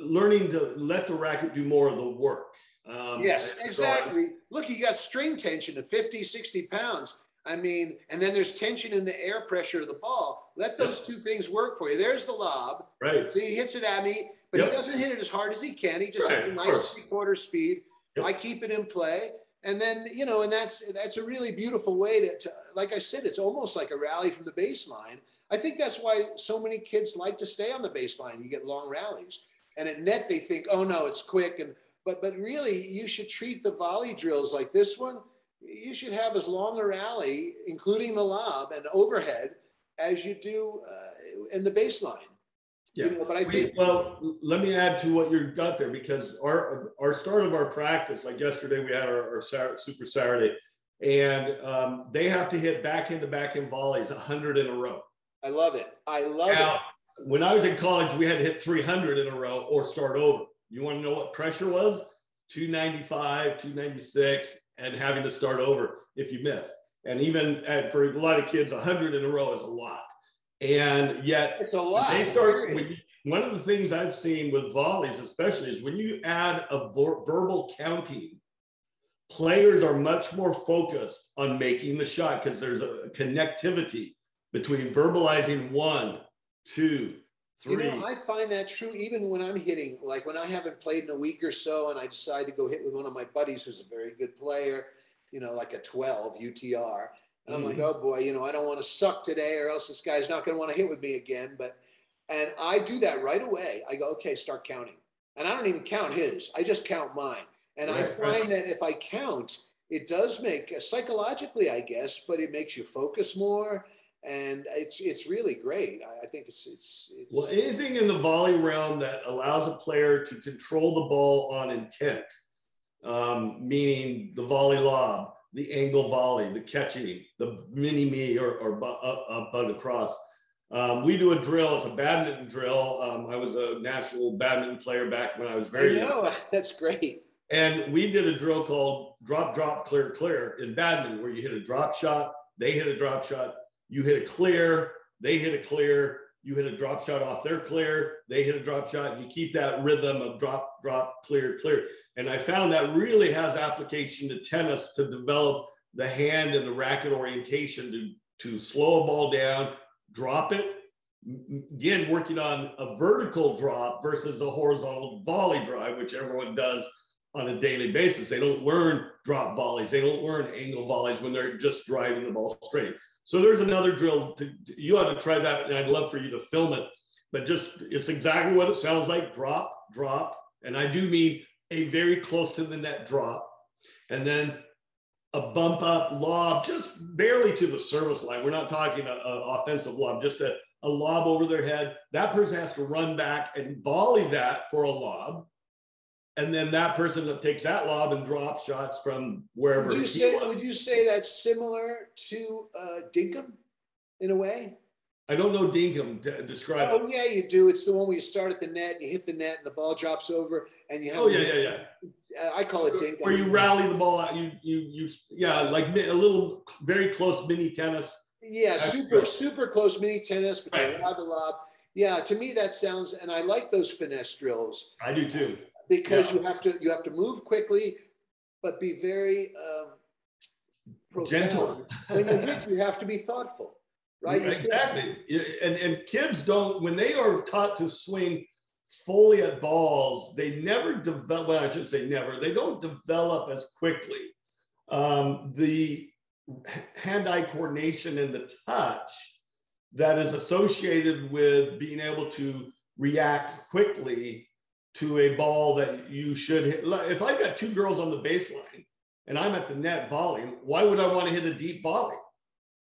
learning to let the racket do more of the work. Um, yes, exactly. Look, you got string tension of 50, 60 pounds. I mean, and then there's tension in the air pressure of the ball. Let those two things work for you. There's the lob. Right. He hits it at me, but yep. he doesn't hit it as hard as he can. He just right, hits a nice three quarter speed. Yep. I keep it in play. And then, you know, and that's that's a really beautiful way to, to, like I said, it's almost like a rally from the baseline. I think that's why so many kids like to stay on the baseline. You get long rallies. And at net, they think, oh no, it's quick and but but really, you should treat the volley drills like this one. You should have as long a rally, including the lob and overhead, as you do uh, in the baseline. Yeah. You know, but I think well, let me add to what you got there because our our start of our practice, like yesterday, we had our, our Super Saturday, and um, they have to hit back backhand to backhand volleys 100 in a row. I love it. I love now, it. When I was in college, we had to hit 300 in a row or start over. You want to know what pressure was? 295, 296, and having to start over if you miss. And even at, for a lot of kids, 100 in a row is a lot. And yet, it's a lot. They start. You, one of the things I've seen with volleys, especially, is when you add a ver- verbal counting, players are much more focused on making the shot because there's a connectivity between verbalizing one, two, Three. You know, I find that true even when I'm hitting, like when I haven't played in a week or so and I decide to go hit with one of my buddies who's a very good player, you know, like a 12 UTR. And I'm mm. like, mm-hmm. oh boy, you know, I don't want to suck today or else this guy's not going to want to hit with me again. But, and I do that right away. I go, okay, start counting. And I don't even count his, I just count mine. And right, I find right. that if I count, it does make psychologically, I guess, but it makes you focus more and it's it's really great. I, I, think it's, it's it's well anything in the volley realm that allows a player to control the ball on intent, um, meaning the volley lob, the angle volley, the catching, the mini me or or up, up across. Um, we do a drill. It's a badminton drill. Um, I was a national badminton player back when I was very I know. young. That's great. And we did a drill called drop, drop, clear, clear in badminton, where you hit a drop shot, they hit a drop shot, you hit a clear, they hit a clear, you hit a drop shot off their clear, they hit a drop shot, and you keep that rhythm of drop, drop, clear, clear. And I found that really has application to tennis to develop the hand and the racket orientation to, to slow a ball down, drop it. Again, working on a vertical drop versus a horizontal volley drive, which everyone does on a daily basis. They don't learn drop volleys, they don't learn angle volleys when they're just driving the ball straight. So there's another drill. To, you ought to try that, and I'd love for you to film it. But just it's exactly what it sounds like: drop, drop, and I do mean a very close to the net drop, and then a bump up lob, just barely to the service line. We're not talking an uh, offensive lob, just a, a lob over their head. That person has to run back and volley that for a lob and then that person that takes that lob and drops shots from wherever. Would you say, would you say that's similar to uh, Dinkum in a way? I don't know Dinkum. Describe it. oh, it. yeah, you do. It's the one where you start at the net, you hit the net, and the ball drops over, and you have. Oh yeah, yeah, yeah. I call it dink. Where you rally the ball out, you you you yeah, like a little very close mini tennis. Yeah, super super close mini tennis, but right. lob to lob. Yeah, to me that sounds, and I like those finesse drills. I do too. Because yeah. you have to you have to move quickly, but be very um, gentle. when you hit, you have to be thoughtful, right? exactly. And and kids don't when they are taught to swing fully at balls, they never develop. Well, I should say never. They don't develop as quickly. Um, the hand-eye coordination and the touch that is associated with being able to react quickly to a ball that you should hit. If I've got two girls on the baseline and I'm at the net volley, why would I want to hit a deep volley?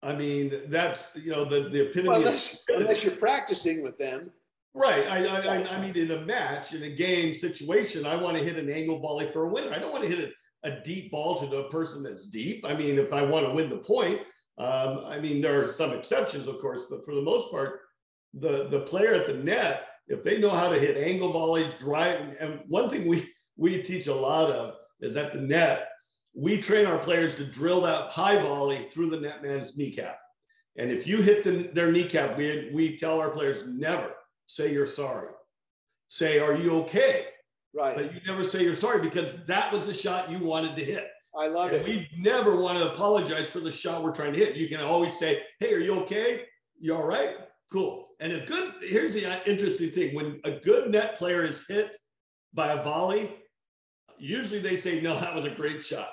I mean, that's you know the the epitome. Well, unless, unless you're practicing with them. Right. I, I, I mean, in a match, in a game situation, I want to hit an angle volley for a winner. I don't want to hit a, a deep ball to the person that's deep. I mean, if I want to win the point, um, I mean, there are some exceptions, of course, but for the most part, the the player at the net, if they know how to hit angle volleys, drive, and one thing we we teach a lot of is at the net, we train our players to drill that high volley through the net man's kneecap. And if you hit the, their kneecap, we, we tell our players never say you're sorry. Say, are you okay? Right. But you never say you're sorry because that was the shot you wanted to hit. I love and it. We never want to apologize for the shot we're trying to hit. You can always say, hey, are you okay? You all right? Cool. And a good, here's the interesting thing when a good net player is hit by a volley, usually they say, no, that was a great shot.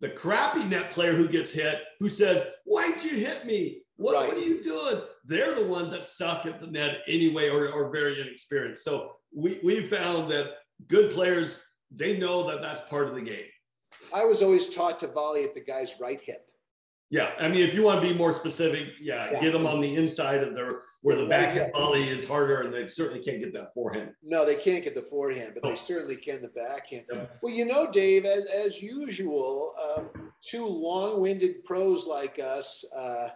The crappy net player who gets hit, who says, why'd you hit me? What, right. what are you doing? They're the ones that suck at the net anyway or are very inexperienced. So we, we found that good players, they know that that's part of the game. I was always taught to volley at the guy's right hip. Yeah, I mean, if you want to be more specific, yeah, yeah. get them on the inside of their where the backhand volley is harder, and they certainly can't get that forehand. No, they can't get the forehand, but oh. they certainly can the backhand. Yeah. Well, you know, Dave, as, as usual, um, two long-winded pros like us. Uh,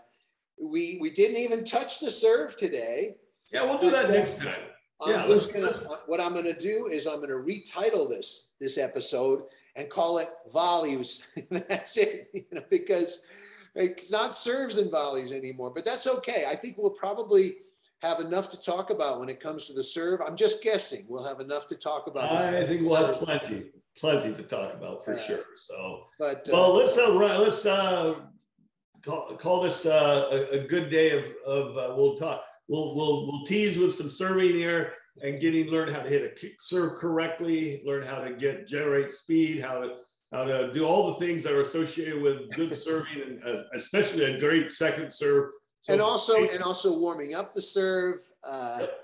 we we didn't even touch the serve today. Yeah, we'll do that but, next time. I'm yeah, let's, gonna, let's... what I'm going to do is I'm going to retitle this this episode and call it volleys. that's it, you know, because it's not serves and volleys anymore. But that's okay. I think we'll probably have enough to talk about when it comes to the serve. I'm just guessing we'll have enough to talk about. I think we'll have plenty, plenty to talk about for uh, sure. So, but uh, well, let's uh, let's uh, call, call this uh, a, a, good day of, of uh, we'll talk we'll, we'll we'll tease with some serving here and getting learn how to hit a kick serve correctly learn how to get generate speed how to how to do all the things that are associated with good serving and uh, especially a great second serve so and also and also warming up the serve uh, yep.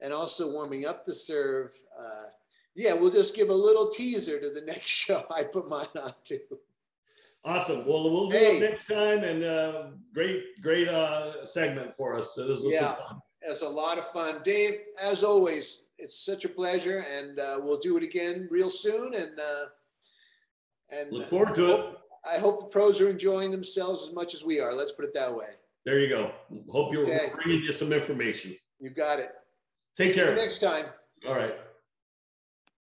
and also warming up the serve uh, yeah we'll just give a little teaser to the next show i put mine on too Awesome. Well, we'll do hey. it next time, and uh, great, great uh, segment for us. So this was yeah, it's a lot of fun, Dave. As always, it's such a pleasure, and uh, we'll do it again real soon. And uh, and look forward to it. I hope the pros are enjoying themselves as much as we are. Let's put it that way. There you go. Hope you're okay. bringing you some information. You got it. Take See care. next time. All right.